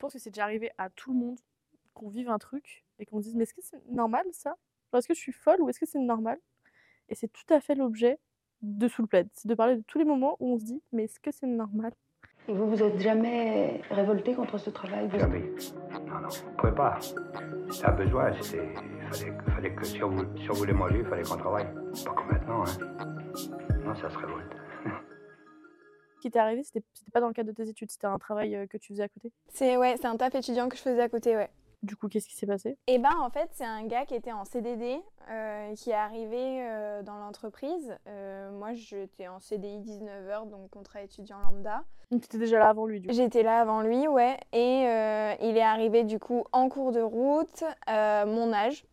pense que c'est déjà arrivé à tout le monde qu'on vive un truc et qu'on se dise mais est-ce que c'est normal ça? Est-ce que je suis folle ou est-ce que c'est normal? Et c'est tout à fait l'objet de Soul Plaid. C'est de parler de tous les moments où on se dit mais est-ce que c'est normal? Et vous vous êtes jamais révolté contre ce travail vous? Jamais. Non, non, on ne pouvait pas. Ça a besoin, c'était. Il fallait, fallait que si on, voulait, si on voulait manger, il fallait qu'on travaille. Pas comme maintenant, hein. Non, ça se révolte. Qui t'est arrivé, c'était pas dans le cadre de tes études, c'était un travail euh, que tu faisais à côté? C'est ouais, c'est un taf étudiant que je faisais à côté, ouais. Du coup, qu'est-ce qui s'est passé? Et ben en fait, c'est un gars qui était en CDD, euh, qui est arrivé euh, dans l'entreprise. Euh, moi, j'étais en CDI 19h, donc contrat étudiant lambda. Donc t'étais déjà là avant lui, du coup? J'étais là avant lui, ouais. Et il est arrivé du coup en cours de route, mon âge.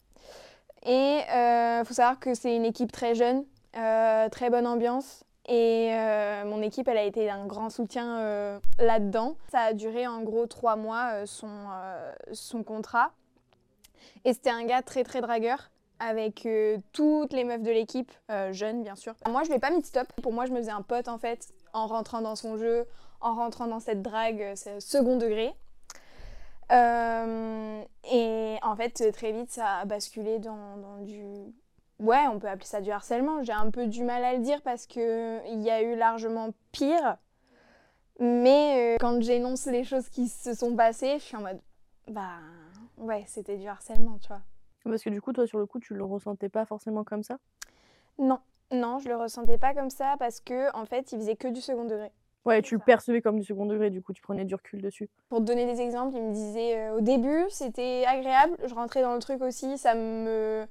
Et euh, faut savoir que c'est une équipe très jeune, très bonne ambiance. Et euh, mon équipe, elle a été d'un grand soutien euh, là-dedans. Ça a duré en gros trois mois euh, son, son contrat. Et c'était un gars très très dragueur avec toutes les meufs de l'équipe, jeunes bien sûr. Moi, je lui ai pas mis de stop. Pour moi, je me faisais un pote en fait en rentrant dans son jeu, en rentrant dans cette drague, c'est second degré. Et en fait, très vite, ça a basculé dans du. Ouais, on peut appeler ça du harcèlement. J'ai un peu du mal à le dire parce que il y a eu largement pire. Mais euh, quand j'énonce les choses qui se sont passées, je suis en mode. Bah. Ouais, c'était du harcèlement, tu vois. Parce que du coup, toi, sur le coup, tu le ressentais pas forcément comme ça? Non, non, je le ressentais pas comme ça parce que en fait, il faisait que du second degré. Ouais, tu le percevais comme du second degré, du coup, tu prenais du recul dessus. Pour te donner des exemples, il me disait euh, au début, c'était agréable, je rentrais dans le truc aussi, ça me,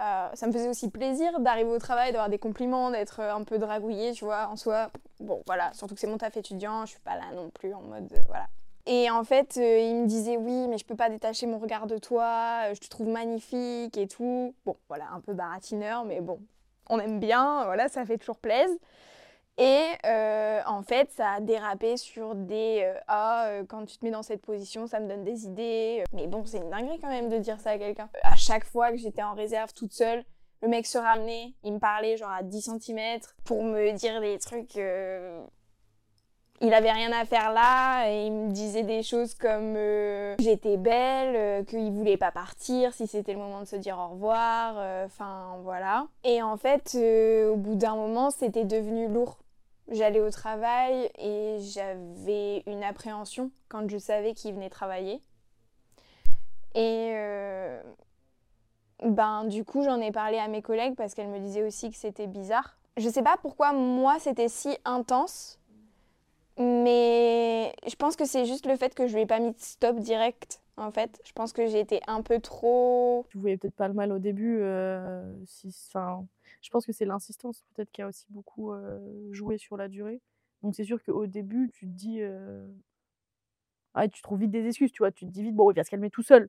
euh, ça me faisait aussi plaisir d'arriver au travail, d'avoir des compliments, d'être euh, un peu dragouillée, tu vois, en soi. Bon, voilà, surtout que c'est mon taf étudiant, je suis pas là non plus en mode, euh, voilà. Et en fait, il me disait oui, mais je peux pas détacher mon regard de toi, je te trouve magnifique et tout. Bon, voilà, un peu baratineur, mais bon, on aime bien, voilà, ça fait toujours plaisir. Et euh, en fait, ça a dérapé sur des euh, ah, euh, quand tu te mets dans cette position, ça me donne des idées. Mais bon, c'est une dinguerie quand même de dire ça à quelqu'un. À chaque fois que j'étais en réserve toute seule, le mec se ramenait, il me parlait genre à 10 cm pour me dire des trucs. Il avait rien à faire là et il me disait des choses comme j'étais belle, qu'il voulait pas partir si c'était le moment de se dire au revoir, enfin voilà. Et en fait, au bout d'un moment, c'était devenu lourd. J'allais au travail et j'avais une appréhension quand je savais qu'il venait travailler. Et euh, ben du coup, j'en ai parlé à mes collègues parce qu'elles me disaient aussi que c'était bizarre. Je sais pas pourquoi moi c'était si intense, mais je pense que c'est juste le fait que je lui ai pas mis de stop direct en fait. Je pense que j'ai été un peu trop Tu voyais peut-être pas le mal au début. euh, si, enfin, je pense que c'est l'insistance peut-être qui a aussi beaucoup joué sur la durée. Donc c'est sûr qu'au début, tu te dis... Ah, tu trouves vite des excuses, tu vois. Tu te dis vite, bon, il va se calmer tout seul.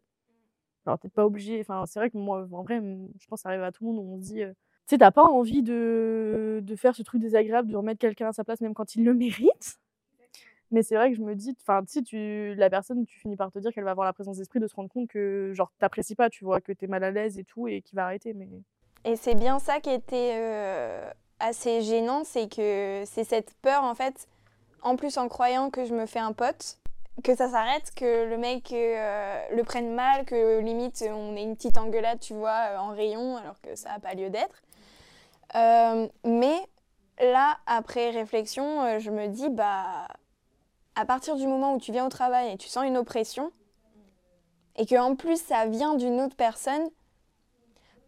Alors peut-être pas obligé. Enfin, c'est vrai que moi, en vrai, je pense que ça arrive à tout le monde où on se dit... euh, Tu sais, t'as pas envie de, de faire ce truc désagréable, de remettre quelqu'un à sa place même quand il le mérite. Mais c'est vrai que je me dis, enfin, tu sais, tu, la personne, tu finis par te dire qu'elle va avoir la présence d'esprit de se rendre compte que, genre, t'apprécies pas, tu vois, que t'es mal à l'aise et tout, et qu'il va arrêter. Mais Et c'est bien ça qui était euh, assez gênant, c'est que c'est cette peur en fait, en plus en croyant que je me fais un pote, que ça s'arrête, que le mec euh, le prenne mal, que limite on ait une petite engueulade, tu vois, euh, en rayon, alors que ça n'a pas lieu d'être. Mais là, après réflexion, je me dis, bah, à partir du moment où tu viens au travail et tu sens une oppression, et que en plus ça vient d'une autre personne,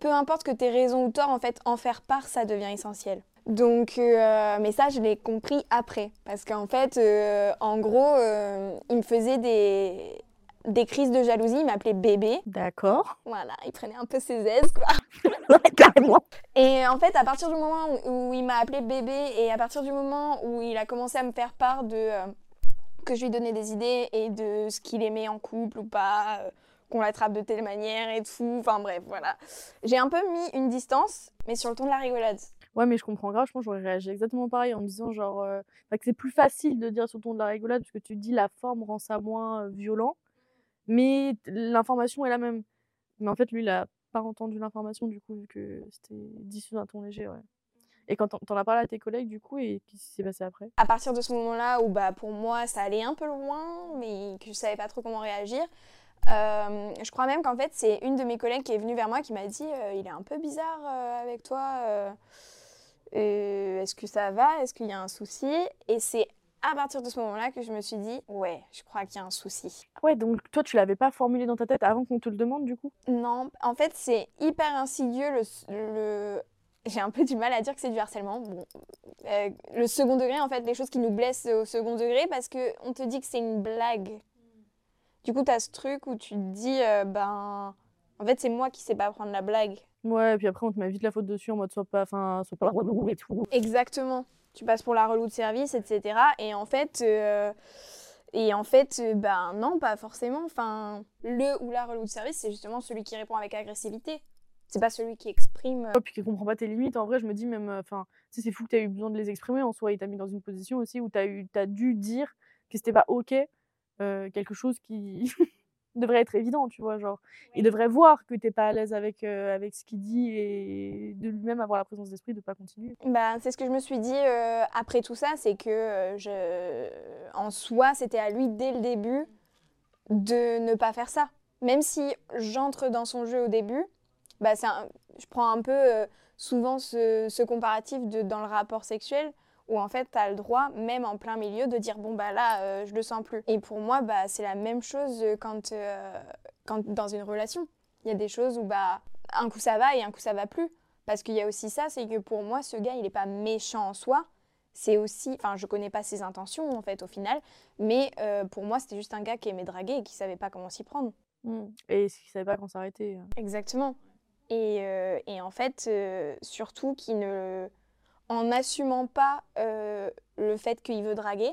peu importe que tes raisons ou torts, en fait, en faire part, ça devient essentiel. Donc, euh, mais ça, je l'ai compris après. Parce qu'en fait, euh, en gros, euh, il me faisait des, des crises de jalousie, il m'appelait bébé. d'accord. Voilà, il prenait un peu ses aises, quoi. Carrément. Et en fait, à partir du moment où, où il m'a appelé bébé et à partir du moment où il a commencé à me faire part de que je lui donnais des idées et de ce qu'il aimait en couple ou pas, qu'on l'attrape de telle manière et tout, enfin bref, voilà. J'ai un peu mis une distance, mais sur le ton de la rigolade. Ouais, mais je comprends grave, je pense que j'aurais réagi exactement pareil en me disant, genre, euh, que c'est plus facile de dire sur le ton de la rigolade, parce que tu dis la forme rend ça moins euh, violent, mais l'information est la même. Mais en fait, lui, il a pas entendu l'information, du coup, vu que c'était dit sous un ton léger, ouais. Et quand t'en t'en as parlé à tes collègues, du coup, et qu'est-ce qui s'est passé après? À partir de ce moment-là où bah, pour moi ça allait un peu loin, mais que je savais pas trop comment réagir, euh, je crois même qu'en fait c'est une de mes collègues qui est venue vers moi qui m'a dit euh, il est un peu bizarre euh, avec toi, est-ce que ça va, est-ce qu'il y a un souci? Et c'est à partir de ce moment-là que je me suis dit ouais, je crois qu'il y a un souci. Ouais, donc toi, tu l'avais pas formulé dans ta tête avant qu'on te le demande, du coup? Non, en fait, c'est hyper insidieux. Le, le- J'ai un peu du mal à dire que c'est du harcèlement. Bon, euh, le second degré, en fait, les choses qui nous blessent au second degré parce qu'on te dit que c'est une blague. Du coup, tu as ce truc où tu te dis, euh, ben, en fait, c'est moi qui sais pas prendre la blague. Ouais, et puis après, on te met vite la faute dessus en mode sois pas, enfin, sois pas relou et tout. Exactement. Tu passes pour la relou de service, etc. Et en fait, euh, et en fait, euh, ben non, pas forcément. Enfin, le ou la relou de service, c'est justement celui qui répond avec agressivité. C'est pas celui qui exprime. euh, Ouais, puis qui comprend pas tes limites. En vrai, je me dis même, enfin, tu sais, c'est fou que tu as eu besoin de les exprimer en soi. Il t'a mis dans une position aussi où tu as, eu, as dû dire que c'était pas OK, euh, quelque chose qui devrait être évident, tu vois. Genre, il devrait voir que t'es pas à l'aise avec, euh, avec ce qu'il dit et de lui-même avoir la présence d'esprit de pas continuer. Bah, c'est ce que je me suis dit euh, après tout ça, c'est que je... en soi, c'était à lui dès le début de ne pas faire ça. Même si j'entre dans son jeu au début, bah, un- je prends un peu souvent ce, ce comparatif de, dans le rapport sexuel où en fait tu as le droit, même en plein milieu, de dire bon bah là euh, je le sens plus. Et pour moi, bah, c'est la même chose quand, euh, quand dans une relation. Il y a des choses où bah, un coup ça va et un coup ça va plus. Parce qu'il y a aussi ça, c'est que pour moi, ce gars, il n'est pas méchant en soi. C'est aussi, enfin, je connais pas ses intentions en fait au final, mais euh, pour moi, c'était juste un gars qui aimait draguer et qui savait pas comment s'y prendre. Et qui savait pas quand s'arrêter. euh. Exactement. Et, euh, et en fait, euh, surtout qui ne, en n'assumant pas euh, le fait qu'il veut draguer,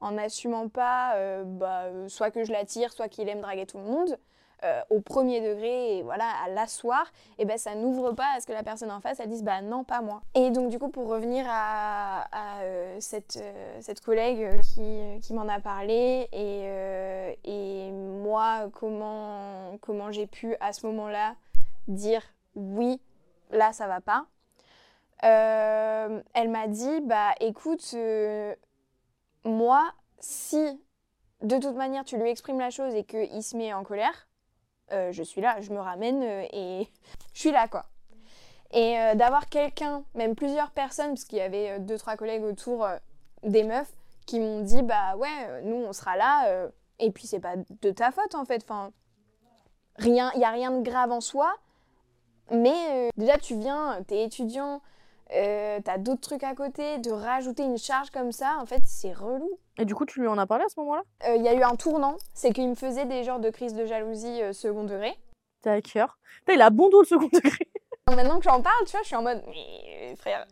en n'assumant pas euh, bah, euh, soit que je l'attire, soit qu'il aime draguer tout le monde, au premier degré et voilà à l'asseoir, et ben ça n'ouvre pas à ce que la personne en face elle dise bah non pas moi. Et donc du coup pour revenir à, à, cette, collègue qui, m'en a parlé et, et moi comment, comment j'ai pu à ce moment-là dire oui là ça va pas. Euh, elle m'a dit bah écoute euh, moi si de toute manière tu lui exprimes la chose et qu'il se met en colère, euh, je suis là, je me ramène et je suis là quoi. Et d'avoir quelqu'un, même plusieurs personnes, parce qu'il y avait deux trois collègues autour des meufs qui m'ont dit bah ouais nous on sera là et puis c'est pas de ta faute en fait. Enfin rien, il y a rien de grave en soi, mais déjà tu viens, t'es étudiant. Euh, t'as d'autres trucs à côté, de rajouter une charge comme ça, en fait, c'est relou. Et du coup, tu lui en as parlé à ce moment-là? Euh, Il y a eu un tournant, c'est qu'il me faisait des genres de crises de jalousie euh, second degré. Cœur. Putain, il a bon dos le second degré. Maintenant que j'en parle, tu vois, je suis en mode, mais frère.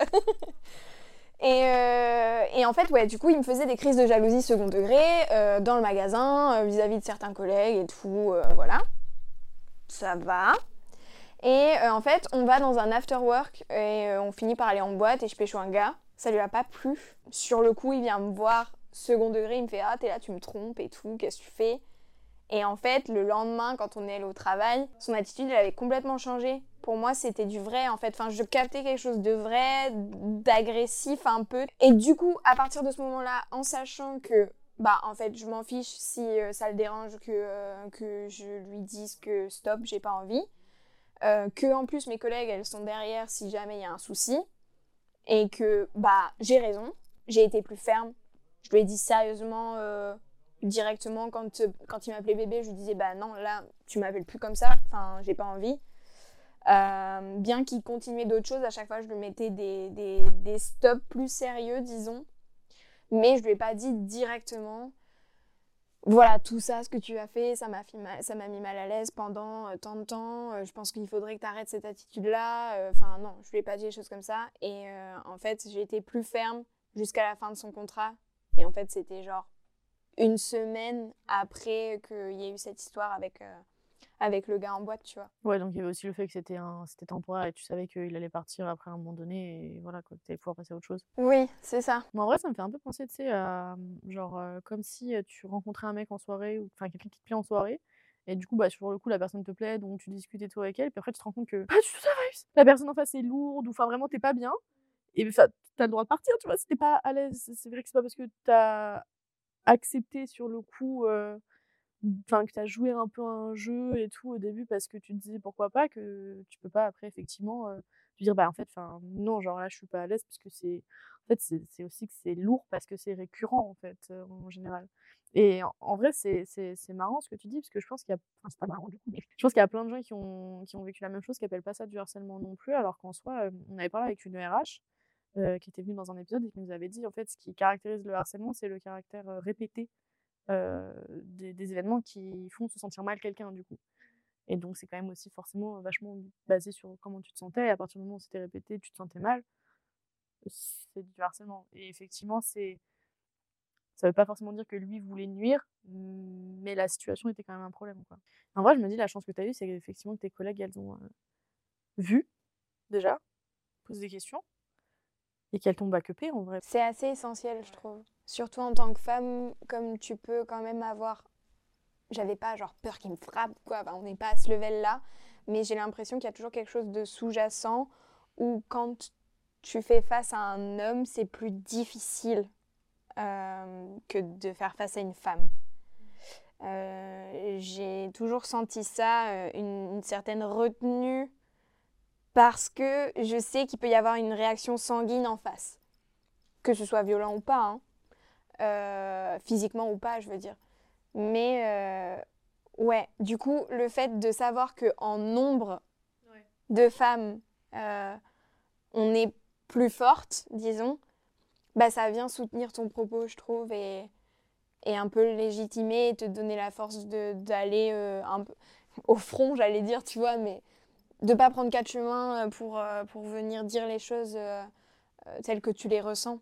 et, et en fait, ouais, du coup, il me faisait des crises de jalousie second degré dans le magasin, vis-à-vis de certains collègues et tout, voilà. Ça va. Et euh, en fait, on va dans un after work et euh, on finit par aller en boîte et je pécho un gars. Ça lui a pas plu. Sur le coup, il vient me voir second degré, il me fait Ah, t'es là, tu me trompes et tout, qu'est-ce que tu fais? Et en fait, le lendemain, quand on est allé au travail, son attitude, elle avait complètement changé. Pour moi, c'était du vrai en fait. Enfin, je captais quelque chose de vrai, d'agressif un peu. Et du coup, à partir de ce moment-là, en sachant que bah en fait je m'en fiche si euh, ça le dérange que, que je lui dise que stop j'ai pas envie euh, que en plus mes collègues elles sont derrière si jamais il y a un souci. Et que bah j'ai raison. J'ai été plus ferme. Je lui ai dit sérieusement euh, directement quand, quand il m'appelait bébé je lui disais bah non là tu m'appelles plus comme ça. Enfin j'ai pas envie. Euh, bien qu'il continuait d'autres choses à chaque fois je lui mettais des, des, des stops plus sérieux disons. Mais je lui ai pas dit directement voilà tout ça ce que tu as fait ça m'a mis mal à l'aise pendant euh, tant de temps. Euh, je pense qu'il faudrait que tu arrêtes cette attitude là enfin non je lui ai pas dit des choses comme ça. Et euh, en fait j'ai été plus ferme jusqu'à la fin de son contrat. Et en fait c'était genre une semaine après qu'il y ait eu cette histoire avec euh, avec le gars en boîte tu vois Ouais, donc il y avait aussi le fait que c'était un... c'était temporaire et tu savais qu'il allait partir après un moment donné et voilà, quoi, que t'allais pouvoir passer à autre chose. oui c'est ça Mais en vrai, ça me fait un peu penser, tu sais, à genre euh, comme si euh, tu rencontrais un mec en soirée ou enfin quelqu'un qui te plaît en soirée. Et du coup, bah, sur le coup, la personne te plaît, donc tu discutes et tout avec elle. Puis après, tu te rends compte que pas du tout ça. La personne en face est lourde ou enfin vraiment, t'es pas bien. Et enfin, t'as le droit de partir, tu vois, si t'es pas à l'aise. C'est vrai que c'est pas parce que t'as accepté sur le coup, euh, enfin, que t'as joué un peu un jeu et tout au début parce que tu te dis pourquoi pas, que tu peux pas après, effectivement, euh, te dire, bah en fait, enfin, non, genre là, je suis pas à l'aise parce que c'est. En fait, c'est aussi que c'est lourd parce que c'est récurrent, en fait, euh, en général. Et en, vrai, c'est marrant ce que tu dis, parce que je pense qu'il y a. Enfin, pas marrant du coup, je pense qu'il y a plein de gens qui ont, qui ont vécu la même chose, qui appellent pas ça du harcèlement non plus, alors qu'en soi, euh, on avait parlé avec une RH qui était venue dans un épisode et qui nous avait dit, en fait, ce qui caractérise le harcèlement, c'est le caractère répété des, des événements qui font se sentir mal quelqu'un, du coup. Et donc, c'est quand même aussi forcément vachement basé sur comment tu te sentais, et à partir du moment où c'était répété, tu te sentais mal, c'est du harcèlement. Et effectivement, c'est ça veut pas forcément dire que lui voulait nuire, mais la situation était quand même un problème. Quoi. En vrai, je me dis, la chance que tu as eue, c'est effectivement que tes collègues, elles ont euh, vu, déjà, posé des questions, et qu'elles t'ont backupé, en vrai. C'est assez essentiel, je trouve. Surtout en tant que femme, comme tu peux quand même avoir. J'avais pas genre peur qu'il me frappe, quoi. On n'est pas à ce level-là. Mais j'ai l'impression qu'il y a toujours quelque chose de sous-jacent où quand tu fais face à un homme, c'est plus difficile euh, que de faire face à une femme. Euh, j'ai toujours senti ça, euh, une, une certaine retenue, parce que je sais qu'il peut y avoir une réaction sanguine en face. Que ce soit violent ou pas, hein. Euh, physiquement ou pas, je veux dire. Mais euh, ouais, du coup, le fait de savoir qu'en nombre de femmes, euh, on est plus forte, disons, bah ça vient soutenir ton propos, je trouve, et, et un peu le légitimer et te donner la force d'aller un peu au front, j'allais dire, tu vois, mais de pas prendre quatre chemins pour, pour venir dire les choses telles que tu les ressens.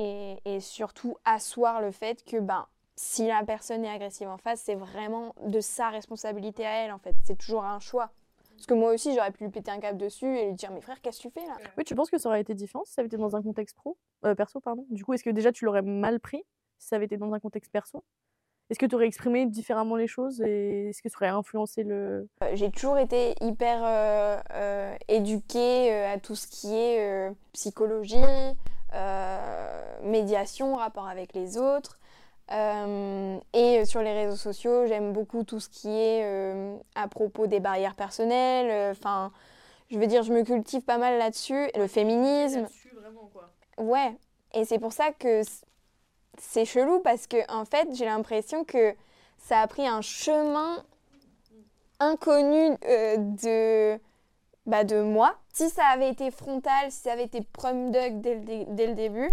Et, et surtout asseoir le fait que ben, si la personne est agressive en face, c'est vraiment de sa responsabilité à elle, en fait. C'est toujours un choix. Parce que moi aussi, j'aurais pu lui péter un câble dessus et lui dire Mais frère, qu'est-ce que tu fais là? Oui, tu penses que ça aurait été différent si ça avait été dans un contexte pro euh, Perso, pardon? Du coup, est-ce que déjà tu l'aurais mal pris si ça avait été dans un contexte perso? Est-ce que tu aurais exprimé différemment les choses et est-ce que ça aurait influencé le. Euh, J'ai toujours été hyper euh, euh, éduquée à tout ce qui est euh, psychologie, euh, médiation, rapport avec les autres. Euh, et sur les réseaux sociaux, j'aime beaucoup tout ce qui est euh, à propos des barrières personnelles. Enfin, je veux dire, je me cultive pas mal là-dessus. Le féminisme, vraiment, quoi. Ouais, et c'est pour ça que c'est chelou parce que en fait, j'ai l'impression que ça a pris un chemin inconnu euh, de bah, de moi. Si ça avait été frontal, si ça avait été prom dès dès le début,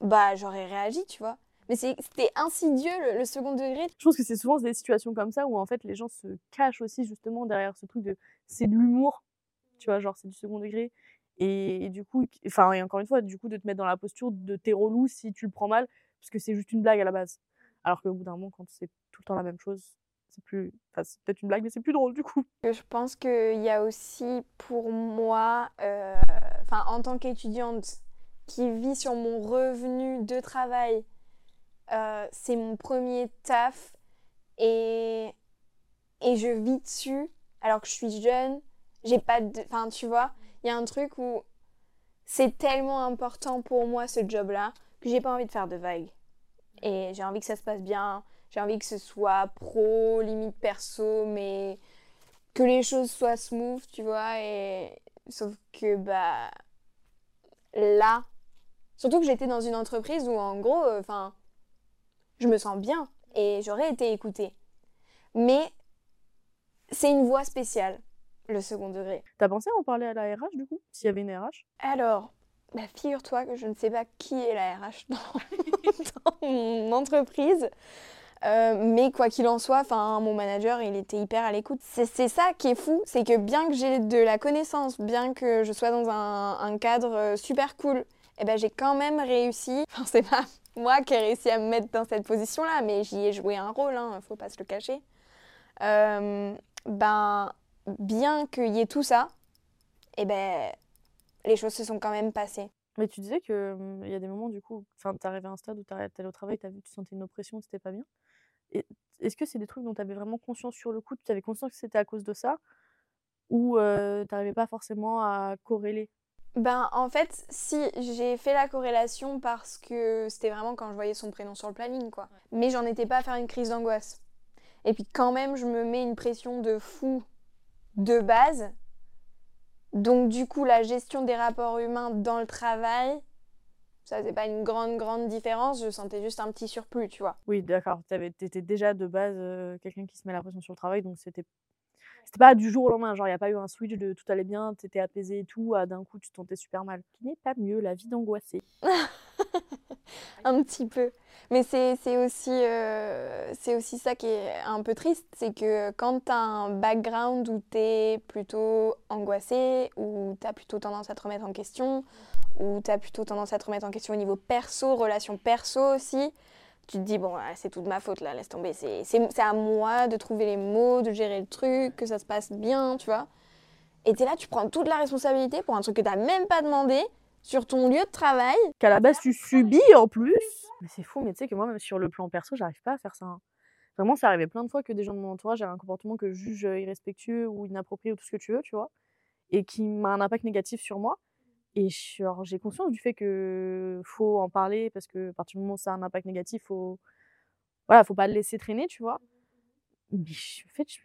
bah j'aurais réagi, tu vois. Mais c'était insidieux le, second degré. Je pense que c'est souvent des situations comme ça où en fait les gens se cachent aussi justement derrière ce truc de c'est de l'humour, tu vois, genre c'est du second degré. Et, et du coup, enfin, et encore une fois, du coup, de te mettre dans la posture de t'es relou si tu le prends mal, parce que c'est juste une blague à la base. Alors qu'au bout d'un moment, quand c'est tout le temps la même chose, c'est peut-être une blague, mais c'est plus drôle du coup. que je pense qu'il y a aussi pour moi, euh, enfin en tant qu'étudiante qui vit sur mon revenu de travail, euh, c'est mon premier taf et, et je vis dessus alors que je suis jeune, j'ai pas. Enfin tu vois, il y a un truc où c'est tellement important pour moi ce job-là que j'ai pas envie de faire de vagues. Et j'ai envie que ça se passe bien, j'ai envie que ce soit pro, limite perso, mais que les choses soient smooth, tu vois, et sauf que bah là, surtout que j'étais dans une entreprise où en gros, enfin, je me sens bien et j'aurais été écoutée. Mais c'est une voie spéciale, le second degré. T'as pensé à en parler à la RH du coup S'il y avait une RH Alors, bah, figure-toi que je ne sais pas qui est la RH dans, dans mon entreprise. Euh, mais quoi qu'il en soit, mon manager, il était hyper à l'écoute. C'est ça qui est fou, c'est que bien que j'ai de la connaissance, bien que je sois dans un, cadre euh, super cool, eh ben, j'ai quand même réussi. Enfin, c'est pas moi qui ai réussi à me mettre dans cette position-là, mais j'y ai joué un rôle, hein, faut pas se le cacher. Euh, ben, bien qu'il y ait tout ça, eh ben, les choses se sont quand même passées. Mais tu disais que hum, y a des moments du coup, enfin, t'arrivais à un stade où t'arrêtais au travail, tu sentais une oppression, c'était pas bien? Est-ce que c'est des trucs dont t'avais vraiment conscience sur le coup, tu avais conscience que c'était à cause de ça, ou euh, t'arrivais pas forcément à corréler? Ben, en fait, si, j'ai fait la corrélation parce que c'était vraiment quand je voyais son prénom sur le planning, quoi. Mais j'en étais pas à faire une crise d'angoisse. Et puis quand même, je me mets une pression de fou de base. Donc du coup, la gestion des rapports humains dans le travail, ça c'est pas une grande, grande différence. Je sentais juste un petit surplus, tu vois. Oui, d'accord. T'étais déjà de base euh, quelqu'un qui se met la pression sur le travail, donc c'était c'était pas du jour au lendemain, genre il n'y a pas eu un switch de tout allait bien, t'étais apaisé et tout, à d'un coup tu te sentais super mal. Qui n'est pas mieux, la vie d'angoissé. un petit peu. Mais c'est aussi, euh, c'est aussi ça qui est un peu triste, c'est que quand tu as un background où tu es plutôt angoissé, où tu as plutôt tendance à te remettre en question, où tu as plutôt tendance à te remettre en question au niveau perso, relation perso aussi, tu te dis, bon, c'est tout de ma faute là, laisse tomber. C'est à moi de trouver les mots, de gérer le truc, que ça se passe bien, tu vois. Et es là, tu prends toute la responsabilité pour un truc que t'as même pas demandé sur ton lieu de travail. Qu'à la base, tu subis en plus. Mais c'est fou, mais tu sais que moi, même sur le plan perso, j'arrive pas à faire ça. Hein. Vraiment, ça arrivait plein de fois que des gens de mon entourage avaient un comportement que je juge irrespectueux ou inapproprié ou tout ce que tu veux, tu vois, et qui m'a un impact négatif sur moi. Et j'ai conscience du fait que faut en parler parce que à partir du moment où ça a un impact négatif, faut voilà, faut pas le laisser traîner, tu vois. Mais en fait, tu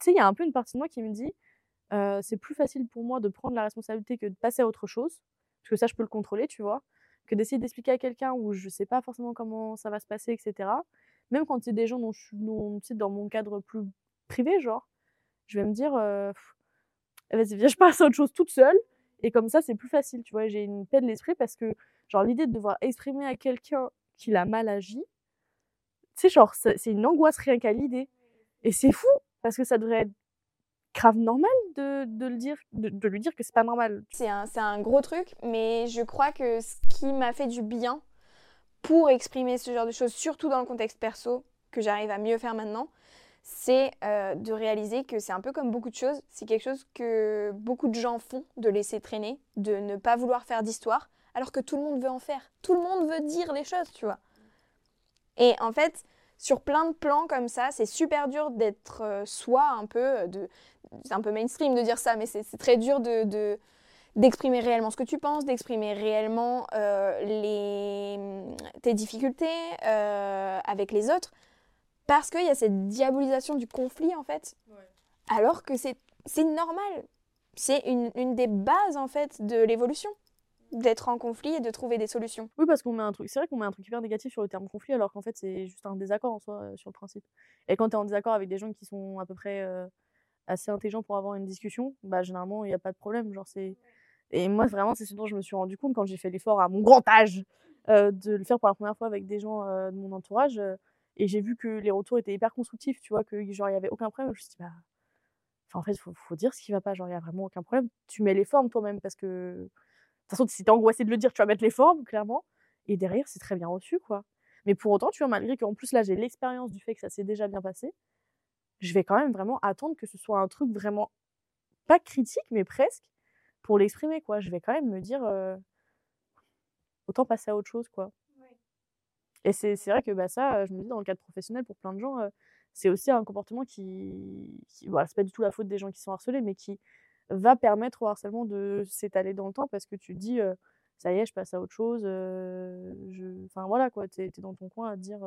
sais, il y a un peu une partie de moi qui me dit, c'est plus facile pour moi de prendre la responsabilité que de passer à autre chose, parce que ça, je peux le contrôler, tu vois, que d'essayer d'expliquer à quelqu'un où je sais pas forcément comment ça va se passer, etc. Même quand c'est des gens dont je suis dans mon cadre plus privé, genre, je vais me dire, vas-y, viens, je passe à autre chose toute seule et comme ça, c'est plus facile, tu vois. J'ai une paix de l'esprit parce que, genre, l'idée de devoir exprimer à quelqu'un qu'il a mal agi, tu genre, c'est une angoisse rien qu'à l'idée. Et c'est fou parce que ça devrait être grave normal de, de le dire, de, lui dire que c'est pas normal. C'est un, un gros truc, mais je crois que ce qui m'a fait du bien pour exprimer ce genre de choses, surtout dans le contexte perso, que j'arrive à mieux faire maintenant, c'est euh, de réaliser que c'est un peu comme beaucoup de choses, c'est quelque chose que beaucoup de gens font, de laisser traîner, de ne pas vouloir faire d'histoire, alors que tout le monde veut en faire. Tout le monde veut dire les choses, tu vois. Et en fait, sur plein de plans comme ça, c'est super dur d'être euh, soi un peu, euh, de, c'est un peu mainstream de dire ça, mais c'est très dur de, d'exprimer réellement ce que tu penses, d'exprimer réellement les, tes difficultés avec les autres parce qu'il y a cette diabolisation du conflit, en fait. Alors que c'est normal. C'est une, une, des bases, en fait, de l'évolution. D'être en conflit et de trouver des solutions. Oui, parce qu'on met un truc. C'est vrai qu'on met un truc hyper négatif sur le terme conflit, alors qu'en fait, c'est juste un désaccord en soi, euh, sur le principe. Et quand tu es en désaccord avec des gens qui sont à peu près euh, assez intelligents pour avoir une discussion, bah, généralement, il n'y a pas de problème. Genre, c'est. Et moi, vraiment, c'est ce dont je me suis rendu compte quand j'ai fait l'effort à mon grand âge euh, de le faire pour la première fois avec des gens de mon entourage. Et j'ai vu que les retours étaient hyper constructifs, tu vois, que genre il y avait aucun problème. Je me suis dit, bah, en fait, il faut, dire ce qui va pas, genre il y a vraiment aucun problème. Tu mets les formes toi-même parce que, de toute façon, si t'es angoissé de le dire, tu vas mettre les formes, clairement. Et derrière, c'est très bien reçu, quoi. Mais pour autant, tu vois, malgré qu'en plus là, j'ai l'expérience du fait que ça s'est déjà bien passé, je vais quand même vraiment attendre que ce soit un truc vraiment, pas critique, mais presque, pour l'exprimer, quoi. Je vais quand même me dire, euh, autant passer à autre chose, quoi. Et c'est vrai que bah, ça, je me dis, dans le cadre professionnel, pour plein de gens, c'est aussi un comportement qui. voilà, c'est pas du tout la faute des gens qui sont harcelés, mais qui va permettre au harcèlement de s'étaler dans le temps parce que tu dis, ça y est, je passe à autre chose. Enfin voilà, quoi, tu es, dans ton coin à dire.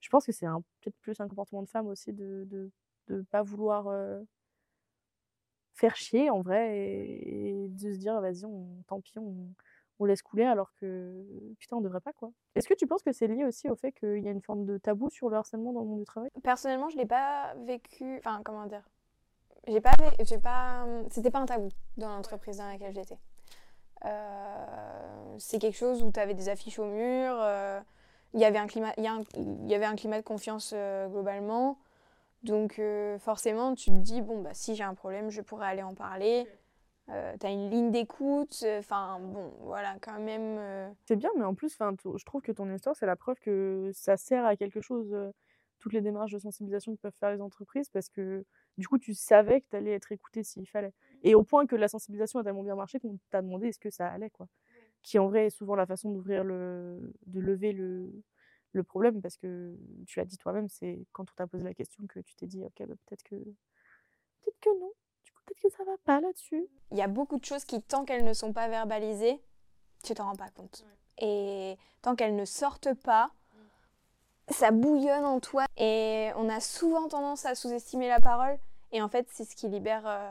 Je pense que c'est peut-être plus un comportement de femme aussi de de, pas vouloir faire chier en vrai et, de se dire, vas-y, tant pis, on on laisse couler alors que putain on devrait pas quoi. Est-ce que tu penses que c'est lié aussi au fait qu'il y a une forme de tabou sur le harcèlement dans le monde du travail? Personnellement, je l'ai pas vécu, enfin comment dire, j'ai pas, j'ai pas, c'était pas un tabou dans l'entreprise dans laquelle j'étais. Euh, c'est quelque chose où tu avais des affiches au mur, euh, il y avait un climat, il y, avait un climat de confiance euh, globalement. Donc forcément, tu te dis bon bah si j'ai un problème, je pourrais aller en parler. Euh, tu as une ligne d'écoute, enfin bon, voilà, quand même. Euh. C'est bien, mais en plus, je trouve que ton histoire, c'est la preuve que ça sert à quelque chose, euh, toutes les démarches de sensibilisation que peuvent faire les entreprises, parce que du coup, tu savais que tu allais être écouté s'il fallait. Et au point que la sensibilisation a tellement bien marché qu'on t'a demandé est-ce que ça allait, quoi. Qui en vrai est souvent la façon d'ouvrir le. de lever le, le problème, parce que tu l'as dit toi-même, c'est quand on t'a posé la question que tu t'es dit, ok, bah, peut-être que. Peut-être que non peut-être que ça va pas là-dessus. Il y a beaucoup de choses qui, tant qu'elles ne sont pas verbalisées, tu t'en rends pas compte. Et tant qu'elles ne sortent pas, ça bouillonne en toi. Et on a souvent tendance à sous-estimer la parole. Et en fait, c'est ce qui libère euh,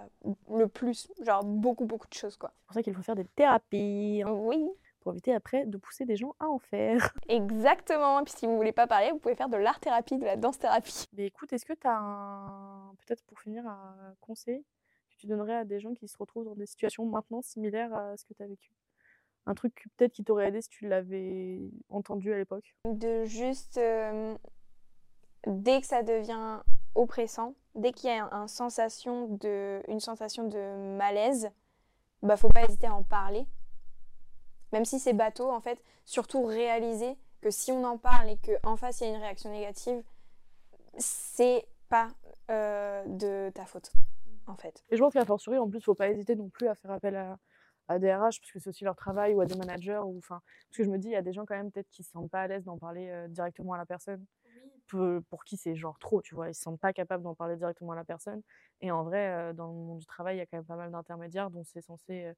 le plus, genre beaucoup, beaucoup de choses, quoi. C'est pour ça qu'il faut faire des thérapies. hein, Oui, pour éviter après de pousser des gens à en faire. exactement. Et puis si vous voulez pas parler, vous pouvez faire de l'art-thérapie, de la danse-thérapie. Mais écoute, est-ce que tu as un. Peut-être pour finir, un conseil? Tu donnerais à des gens qui se retrouvent dans des situations maintenant similaires à ce que tu as vécu? Un truc peut-être qui t'aurait aidé si tu l'avais entendu à l'époque? De juste, euh, dès que ça devient oppressant, dès qu'il y a une sensation de malaise, bah faut pas hésiter à en parler. Même si c'est bateau, en fait, surtout réaliser que si on en parle et qu'en face il y a une réaction négative, c'est pas euh, de ta faute, en fait. Et je pense qu'à fortiori, en plus, faut pas hésiter non plus à faire appel à, à des RH, parce que c'est aussi leur travail, ou à des managers. Ou, enfin, parce que je me dis, il y a des gens quand même peut-être qui se sentent pas à l'aise d'en parler euh, directement à la personne. Pour, pour qui c'est genre trop, tu vois. Ils se sentent pas capables d'en parler directement à la personne. Et en vrai, euh, dans le monde du travail, il y a quand même pas mal d'intermédiaires dont c'est censé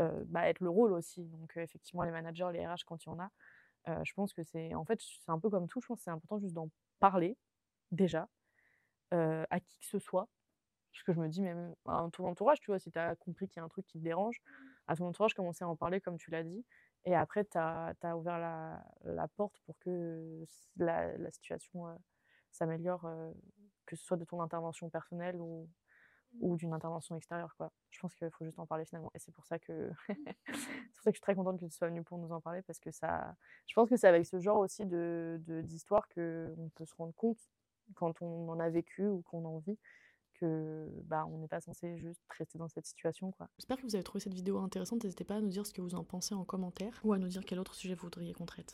euh, bah, être le rôle aussi. Donc, effectivement, les managers, les RH, quand il y en a, je pense que c'est. En fait, c'est un peu comme tout. Je pense que c'est important juste d'en parler, déjà, à qui que ce soit. Parce que je me dis, même à ton entourage, tu vois, si tu as compris qu'il y a un truc qui te dérange, à ton entourage, commencer à en parler comme tu l'as dit. Et après, tu as, ouvert la, la porte pour que la, la situation euh, s'améliore, euh, que ce soit de ton intervention personnelle ou, ou d'une intervention extérieure. Quoi. Je pense qu'il faut juste en parler finalement. Et c'est pour ça que c'est pour ça que je suis très contente que tu sois venue pour nous en parler parce que ça, je pense que c'est avec ce genre aussi de de- d'histoire que on peut se rendre compte quand on en a vécu ou qu'on en vit bah on n'est pas censé juste rester dans cette situation. J'espère que vous avez trouvé cette vidéo intéressante. N'hésitez pas à nous dire ce que vous en pensez en commentaire ou à nous dire quel autre sujet vous voudriez qu'on traite.